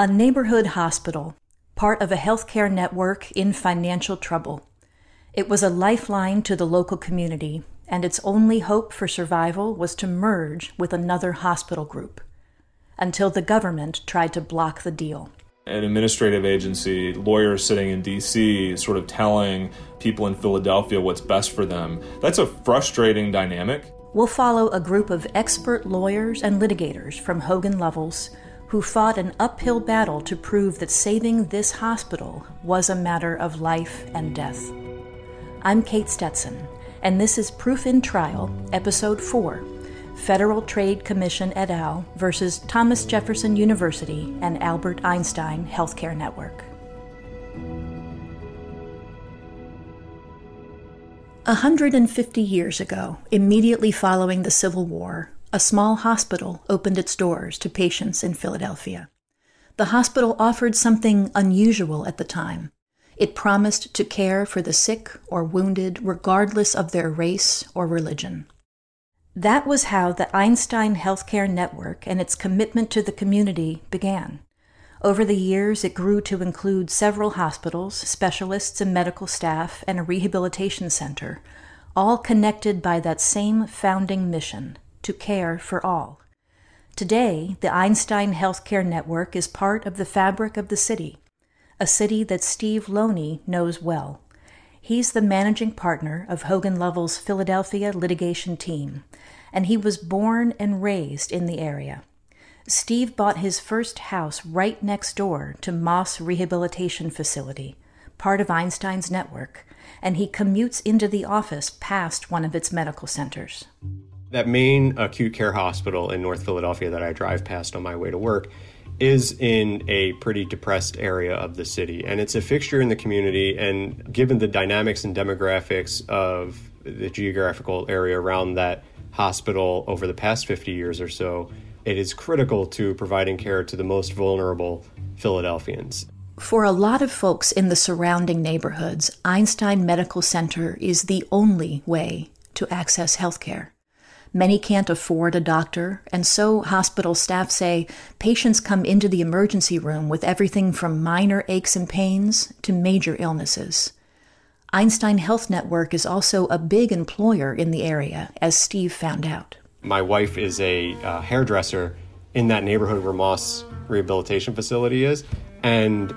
A neighborhood hospital, part of a healthcare network in financial trouble. It was a lifeline to the local community, and its only hope for survival was to merge with another hospital group until the government tried to block the deal. An administrative agency, lawyers sitting in DC, sort of telling people in Philadelphia what's best for them. That's a frustrating dynamic. We'll follow a group of expert lawyers and litigators from Hogan Lovells who fought an uphill battle to prove that saving this hospital was a matter of life and death. I'm Kate Stetson, and this is Proof in Trial, Episode 4 Federal Trade Commission et al. versus Thomas Jefferson University and Albert Einstein Healthcare Network. A hundred and fifty years ago, immediately following the Civil War, a small hospital opened its doors to patients in Philadelphia. The hospital offered something unusual at the time. It promised to care for the sick or wounded regardless of their race or religion. That was how the Einstein Healthcare Network and its commitment to the community began. Over the years, it grew to include several hospitals, specialists and medical staff, and a rehabilitation center, all connected by that same founding mission to care for all. Today, the Einstein Healthcare Network is part of the fabric of the city, a city that Steve Loney knows well. He's the managing partner of Hogan Lovells' Philadelphia litigation team, and he was born and raised in the area. Steve bought his first house right next door to Moss Rehabilitation Facility, part of Einstein's network, and he commutes into the office past one of its medical centers. That main acute care hospital in North Philadelphia that I drive past on my way to work is in a pretty depressed area of the city. And it's a fixture in the community. And given the dynamics and demographics of the geographical area around that hospital over the past 50 years or so, it is critical to providing care to the most vulnerable Philadelphians. For a lot of folks in the surrounding neighborhoods, Einstein Medical Center is the only way to access health care. Many can't afford a doctor, and so hospital staff say patients come into the emergency room with everything from minor aches and pains to major illnesses. Einstein Health Network is also a big employer in the area, as Steve found out. My wife is a uh, hairdresser in that neighborhood where Moss Rehabilitation Facility is, and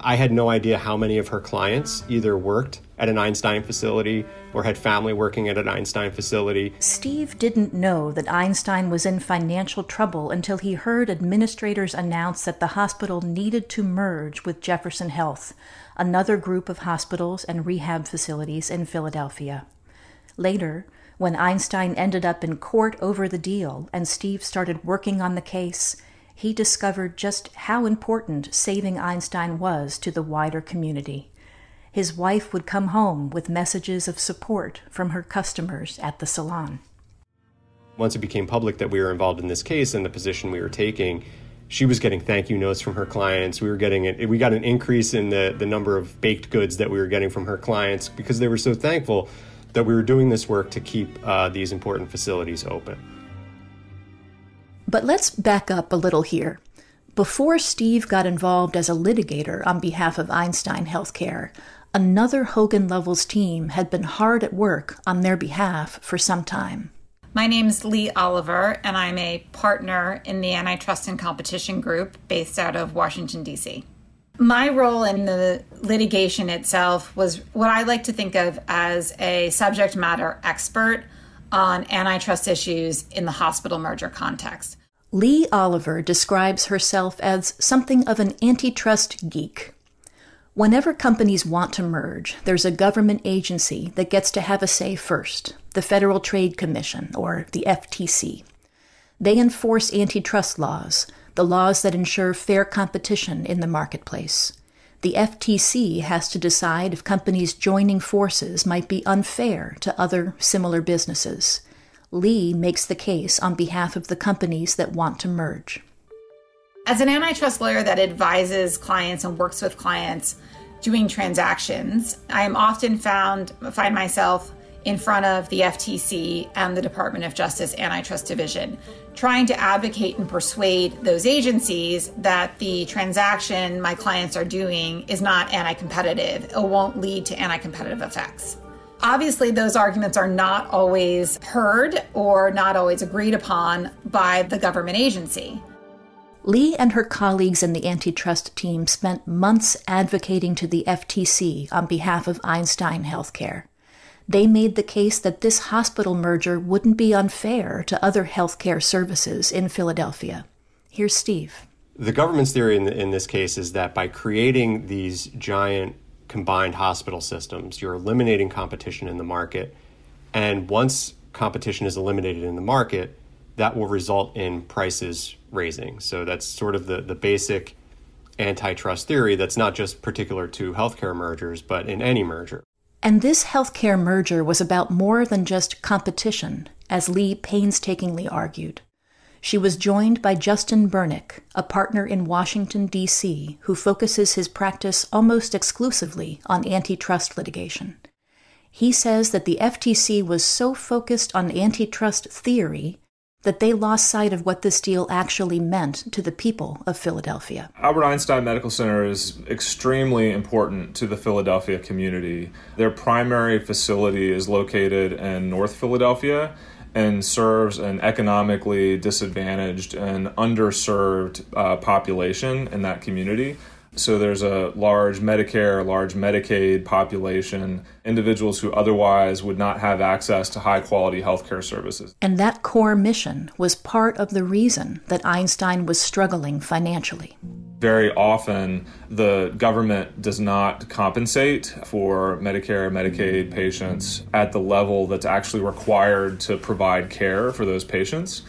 I had no idea how many of her clients either worked at an Einstein facility or had family working at an Einstein facility. Steve didn't know that Einstein was in financial trouble until he heard administrators announce that the hospital needed to merge with Jefferson Health, another group of hospitals and rehab facilities in Philadelphia. Later, when Einstein ended up in court over the deal and Steve started working on the case, he discovered just how important saving Einstein was to the wider community his wife would come home with messages of support from her customers at the salon. Once it became public that we were involved in this case and the position we were taking, she was getting thank you notes from her clients. We were getting it. We got an increase in the, the number of baked goods that we were getting from her clients because they were so thankful that we were doing this work to keep uh, these important facilities open. But let's back up a little here. Before Steve got involved as a litigator on behalf of Einstein Healthcare, another Hogan Lovells team had been hard at work on their behalf for some time. My name is Leigh Oliver, and I'm a partner in the Antitrust and Competition Group based out of Washington, D.C. My role in the litigation itself was what I like to think of as a subject matter expert on antitrust issues in the hospital merger context. Leigh Oliver describes herself as something of an antitrust geek. Whenever companies want to merge, there's a government agency that gets to have a say first the Federal Trade Commission, or the FTC. They enforce antitrust laws, the laws that ensure fair competition in the marketplace. The FTC has to decide if companies joining forces might be unfair to other similar businesses. Leigh makes the case on behalf of the companies that want to merge. As an antitrust lawyer that advises clients and works with clients doing transactions, I am often found find myself in front of the FTC and the Department of Justice Antitrust Division, trying to advocate and persuade those agencies that the transaction my clients are doing is not anti competitive. It won't lead to anti competitive effects. Obviously, those arguments are not always heard or not always agreed upon by the government agency. Leigh and her colleagues in the antitrust team spent months advocating to the FTC on behalf of Einstein Healthcare. They made the case that this hospital merger wouldn't be unfair to other healthcare services in Philadelphia. Here's Steve. The government's theory in, in this case is that by creating these giant combined hospital systems, you're eliminating competition in the market. And once competition is eliminated in the market, that will result in prices raising. So that's sort of the, the basic antitrust theory that's not just particular to healthcare mergers, but in any merger. And this healthcare merger was about more than just competition, as Leigh painstakingly argued. She was joined by Justin Bernick, a partner in Washington, D.C., who focuses his practice almost exclusively on antitrust litigation. He says that the FTC was so focused on antitrust theory that they lost sight of what this deal actually meant to the people of Philadelphia. Albert Einstein Medical Center is extremely important to the Philadelphia community. Their primary facility is located in North Philadelphia and serves an economically disadvantaged and underserved uh, population in that community. So there's a large Medicare, large Medicaid population, individuals who otherwise would not have access to high quality healthcare services. And that core mission was part of the reason that Einstein was struggling financially. Very often, the government does not compensate for Medicare Medicaid patients at the level that's actually required to provide care for those patients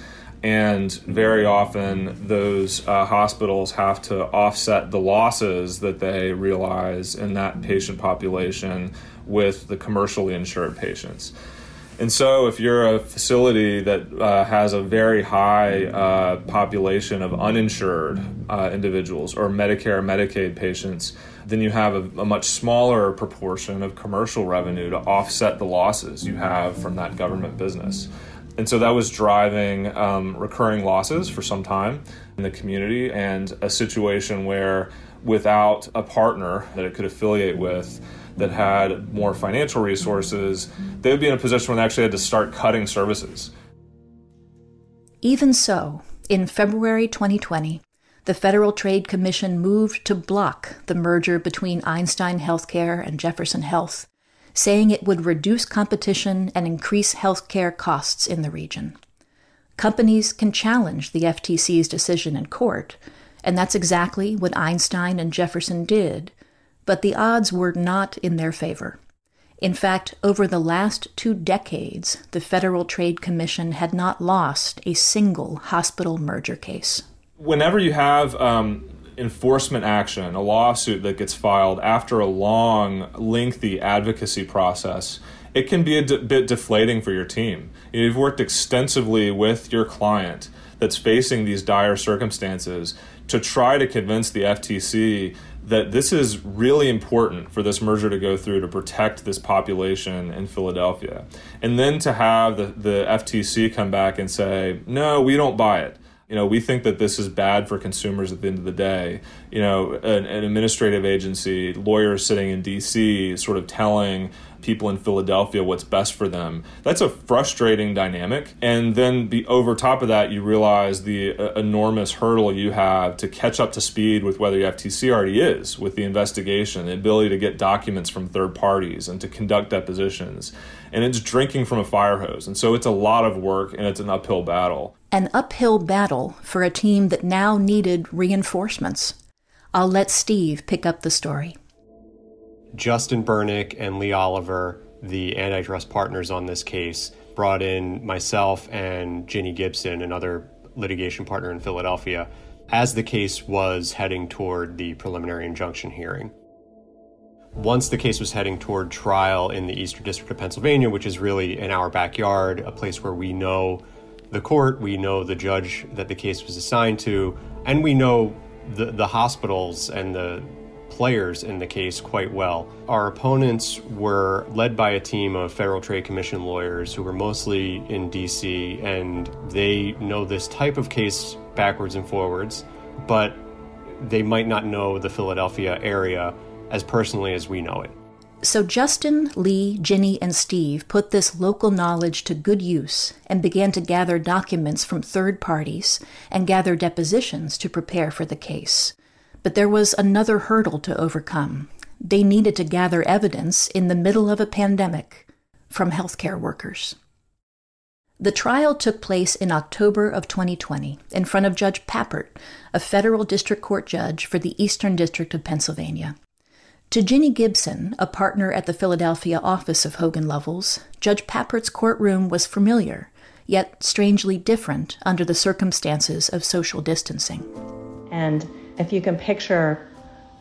and very often those uh, hospitals have to offset the losses that they realize in that patient population with the commercially insured patients. And so, if you're a facility that uh, has a very high uh, population of uninsured uh, individuals or Medicare, Medicaid patients, then you have a, a, much smaller proportion of commercial revenue to offset the losses you have from that government business. And so that was driving um, recurring losses for some time in the community and a situation where without a partner that it could affiliate with that had more financial resources, they would be in a position where they actually had to start cutting services. Even so, in February 2020, the Federal Trade Commission moved to block the merger between Einstein Healthcare and Jefferson Health saying it would reduce competition and increase healthcare costs in the region. Companies can challenge the FTC's decision in court, and that's exactly what Einstein and Jefferson did, but the odds were not in their favor. In fact, over the last two decades, the Federal Trade Commission had not lost a single hospital merger case. Whenever you have um, enforcement action, a lawsuit that gets filed after a long, lengthy advocacy process, it can be a d- bit deflating for your team. You've worked extensively with your client that's facing these dire circumstances to try to convince the FTC that this is really important for this merger to go through to protect this population in Philadelphia. And then to have the, the FTC come back and say, no, we don't buy it you know, we think that this is bad for consumers at the end of the day. You know, an, an administrative agency, lawyers sitting in D.C., sort of telling people in Philadelphia what's best for them. That's a frustrating dynamic. And then be, over top of that, you realize the uh, enormous hurdle you have to catch up to speed with whether the FTC already is with the investigation, the ability to get documents from third parties and to conduct depositions. And it's drinking from a fire hose. And so it's a lot of work and it's an uphill battle. An uphill battle for a team that now needed reinforcements. I'll let Steve pick up the story. Justin Bernick and Leigh Oliver, the antitrust partners on this case, brought in myself and Ginny Gibson, another litigation partner in Philadelphia, as the case was heading toward the preliminary injunction hearing. Once the case was heading toward trial in the Eastern District of Pennsylvania, which is really in our backyard, a place where we know the court, we know the judge that the case was assigned to, and we know the, the hospitals and the players in the case quite well. Our opponents were led by a team of Federal Trade Commission lawyers who were mostly in DC, and they know this type of case backwards and forwards, but they might not know the Philadelphia area as personally as we know it. So Justin, Leigh, Ginny, and Steve put this local knowledge to good use and began to gather documents from third parties and gather depositions to prepare for the case. But there was another hurdle to overcome. They needed to gather evidence in the middle of a pandemic from healthcare workers. The trial took place in October of 2020 in front of Judge Pappert, a federal district court judge for the Eastern District of Pennsylvania. To Ginny Gibson, a partner at the Philadelphia office of Hogan Lovells, Judge Pappert's courtroom was familiar, yet strangely different under the circumstances of social distancing. And if you can picture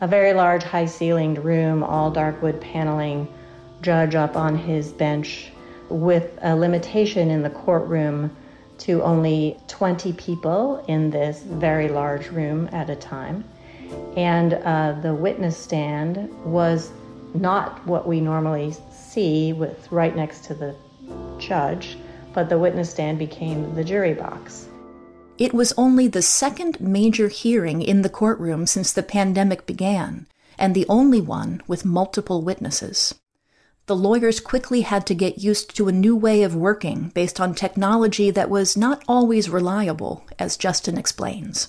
a very large, high ceilinged room, all dark wood paneling, judge up on his bench with a limitation in the courtroom to only 20 people in this very large room at a time. And uh, the witness stand was not what we normally see with right next to the judge, but the witness stand became the jury box. It was only the second major hearing in the courtroom since the pandemic began, and the only one with multiple witnesses. The lawyers quickly had to get used to a new way of working based on technology that was not always reliable, as Justin explains.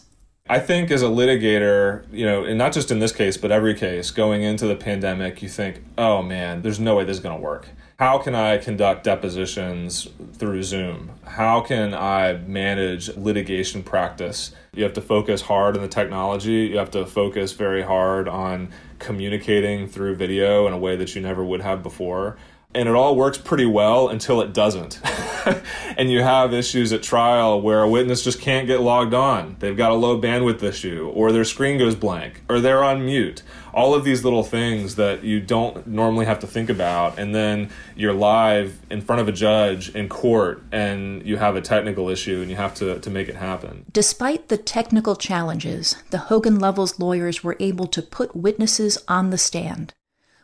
I think as a litigator, you know, and not just in this case, but every case, going into the pandemic, you think, oh man, there's no way this is going to work how can I conduct depositions through Zoom? How can I manage litigation practice? You have to focus hard on the technology. You have to focus very hard on communicating through video in a way that you never would have before. And it all works pretty well until it doesn't. and you have issues at trial where a witness just can't get logged on. They've got a low bandwidth issue, or their screen goes blank, or they're on mute all of these little things that you don't normally have to think about and then you're live in front of a judge in court and you have a technical issue and you have to, to make it happen. Despite the technical challenges the hogan lovells lawyers were able to put witnesses on the stand.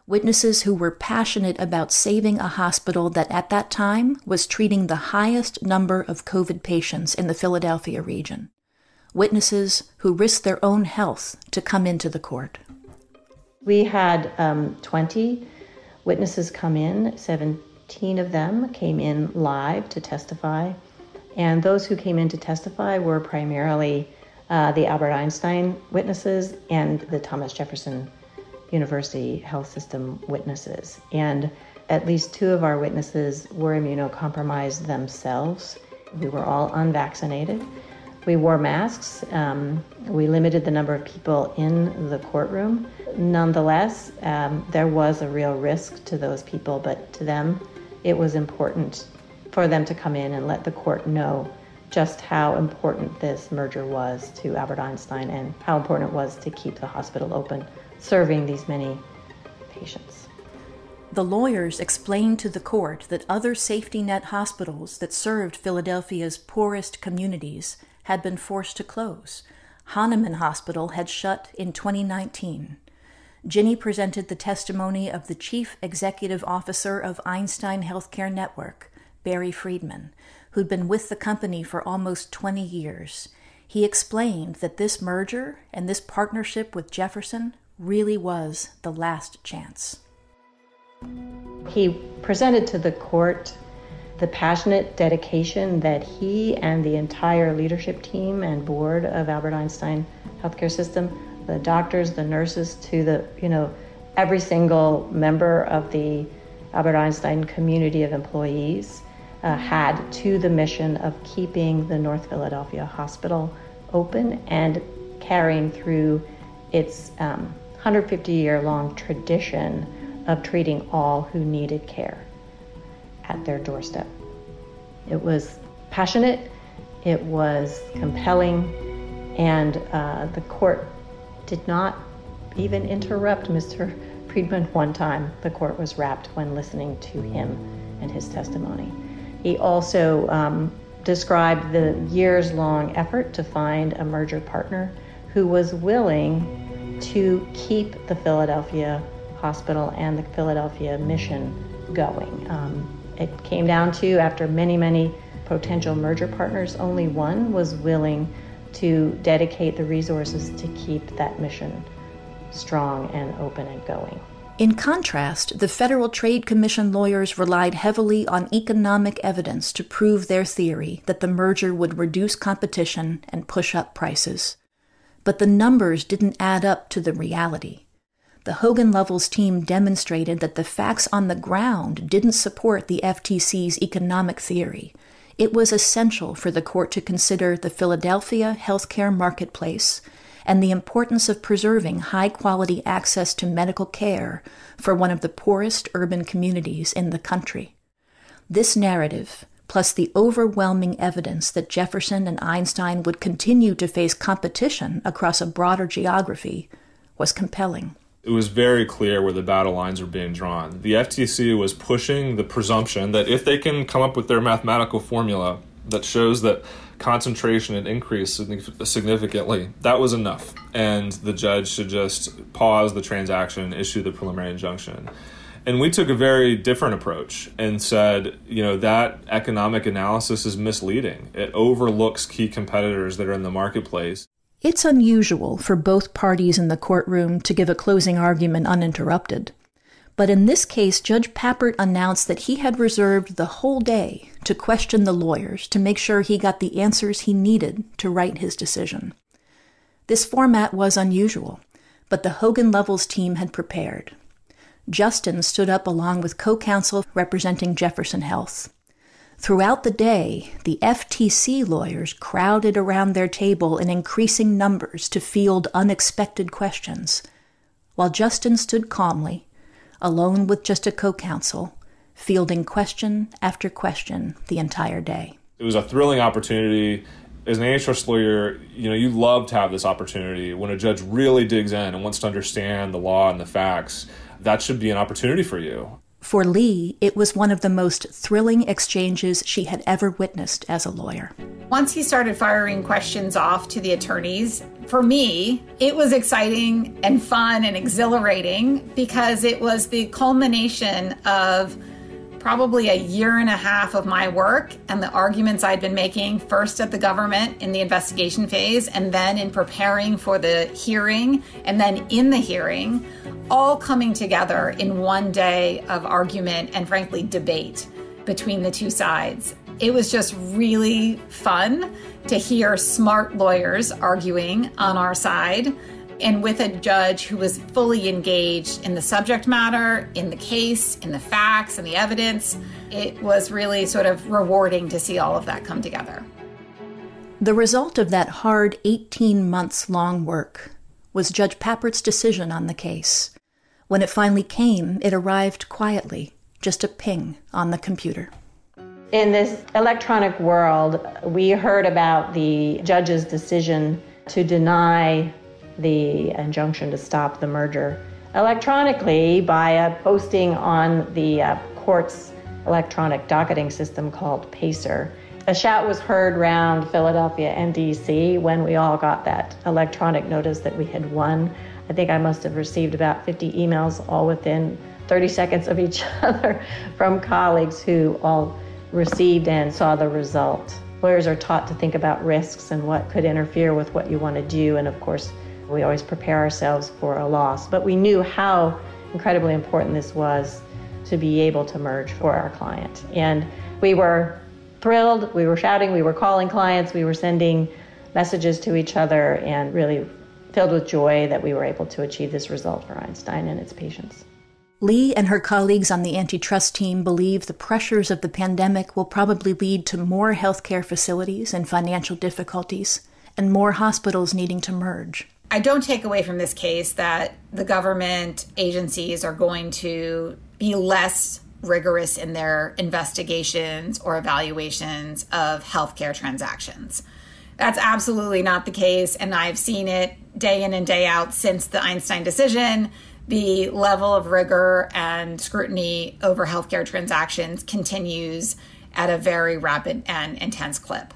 Witnesses who were passionate about saving a hospital that at that time was treating the highest number of covid patients in the philadelphia region. Witnesses who risked their own health to come into the court we had um, 20 witnesses come in, 17 of them came in live to testify. And those who came in to testify were primarily uh, the Albert Einstein witnesses and the Thomas Jefferson University Health System witnesses. And at least two of our witnesses were immunocompromised themselves. We were all unvaccinated. We wore masks. Um, we limited the number of people in the courtroom. Nonetheless, um, there was a real risk to those people, but to them, it was important for them to come in and let the court know just how important this merger was to Albert Einstein and how important it was to keep the hospital open, serving these many patients. The lawyers explained to the court that other safety net hospitals that served Philadelphia's poorest communities had been forced to close. Hahnemann Hospital had shut in 2019. Ginny presented the testimony of the chief executive officer of Einstein Healthcare Network, Barry Freedman, who'd been with the company for almost 20 years. He explained that this merger and this partnership with Jefferson really was the last chance. He presented to the court the passionate dedication that he and the entire leadership team and board of Albert Einstein Healthcare System, the doctors, the nurses, to the, you know, every single member of the Albert Einstein community of employees uh, had to the mission of keeping the North Philadelphia Hospital open and carrying through its um, 150 year long tradition of treating all who needed care at their doorstep. It was passionate, it was compelling, and uh, the court did not even interrupt Mr. Freedman one time. The court was rapt when listening to him and his testimony. He also um, described the years long effort to find a merger partner who was willing to keep the Philadelphia hospital and the Philadelphia mission going. Um, it came down to, after many, many potential merger partners, only one was willing to dedicate the resources to keep that mission strong and open and going. In contrast, the Federal Trade Commission lawyers relied heavily on economic evidence to prove their theory that the merger would reduce competition and push up prices. But the numbers didn't add up to the reality. The Hogan Lovells team demonstrated that the facts on the ground didn't support the FTC's economic theory. It was essential for the court to consider the Philadelphia healthcare marketplace and the importance of preserving high quality access to medical care for one of the poorest urban communities in the country. This narrative, plus the overwhelming evidence that Jefferson and Einstein would continue to face competition across a broader geography, was compelling. It was very clear where the battle lines were being drawn. The FTC was pushing the presumption that if they can come up with their mathematical formula that shows that concentration had increased significantly, that was enough. And the judge should just pause the transaction issue the preliminary injunction. And we took a very different approach and said, you know, that economic analysis is misleading. It overlooks key competitors that are in the marketplace. It's unusual for both parties in the courtroom to give a closing argument uninterrupted. But in this case, Judge Pappert announced that he had reserved the whole day to question the lawyers to make sure he got the answers he needed to write his decision. This format was unusual, but the Hogan Lovells team had prepared. Justin stood up along with co counsel representing Jefferson Health. Throughout the day, the FTC lawyers crowded around their table in increasing numbers to field unexpected questions, while Justin stood calmly alone with just a co counsel, fielding question after question the entire day. It was a thrilling opportunity. As an antitrust lawyer, you know, you love to have this opportunity when a judge really digs in and wants to understand the law and the facts. That should be an opportunity for you. For Leigh, it was one of the most thrilling exchanges she had ever witnessed as a lawyer. Once he started firing questions off to the attorneys, for me, it was exciting and fun and exhilarating because it was the culmination of probably a year and a half of my work and the arguments I'd been making first at the government in the investigation phase and then in preparing for the hearing and then in the hearing all coming together in one day of argument and frankly debate between the two sides. It was just really fun to hear smart lawyers arguing on our side and with a judge who was fully engaged in the subject matter, in the case, in the facts, and the evidence. It was really sort of rewarding to see all of that come together. The result of that hard 18 months long work was Judge Pappert's decision on the case. When it finally came, it arrived quietly, just a ping on the computer. In this electronic world, we heard about the judge's decision to deny the injunction to stop the merger electronically by a posting on the uh, court's electronic docketing system called Pacer. A shout was heard around Philadelphia and DC when we all got that electronic notice that we had won. I think I must have received about 50 emails all within 30 seconds of each other from colleagues who all received and saw the result. Lawyers are taught to think about risks and what could interfere with what you want to do, and of course, we always prepare ourselves for a loss. But we knew how incredibly important this was to be able to merge for our client. And we were thrilled, we were shouting, we were calling clients, we were sending messages to each other, and really filled with joy that we were able to achieve this result for Einstein and its patients. Leigh and her colleagues on the antitrust team believe the pressures of the pandemic will probably lead to more healthcare facilities and financial difficulties, and more hospitals needing to merge. I don't take away from this case that the government agencies are going to be less rigorous in their investigations or evaluations of healthcare transactions. That's absolutely not the case. And I've seen it day in and day out since the Einstein decision. The level of rigor and scrutiny over healthcare transactions continues at a very rapid and intense clip.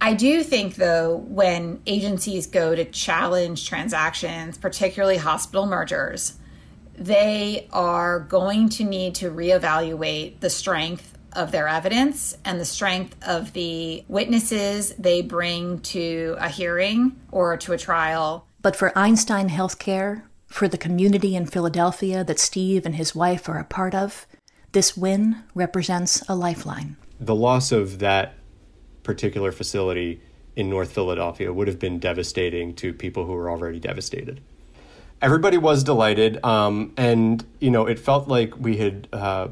I do think, though, when agencies go to challenge transactions, particularly hospital mergers, they are going to need to reevaluate the strength of their evidence and the strength of the witnesses they bring to a hearing or to a trial. But for Einstein Healthcare, for the community in Philadelphia that Steve and his wife are a part of, this win represents a lifeline. The loss of that particular facility in North Philadelphia would have been devastating to people who were already devastated. Everybody was delighted, um, and you know it felt like we had, uh,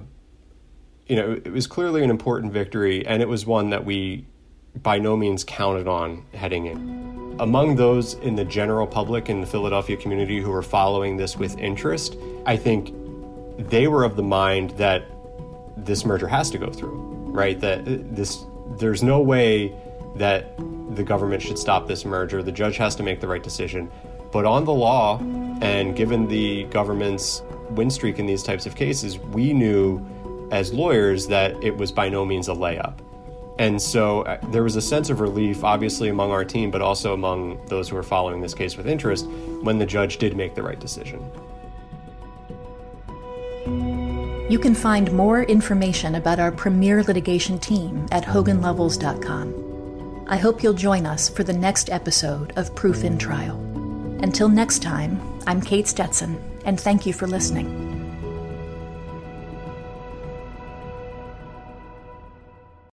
you know, it was clearly an important victory, and it was one that we by no means counted on heading in. Among those in the general public in the Philadelphia community who were following this with interest, I think they were of the mind that this merger has to go through, right? That uh, this there's no way that the government should stop this merger. The judge has to make the right decision. But on the law, and given the government's win streak in these types of cases, we knew as lawyers that it was by no means a layup. And so uh, there was a sense of relief, obviously, among our team, but also among those who were following this case with interest when the judge did make the right decision. You can find more information about our premier litigation team at hoganlovells.com. I hope you'll join us for the next episode of Proof in Trial. Until next time, I'm Kate Stetson, and thank you for listening.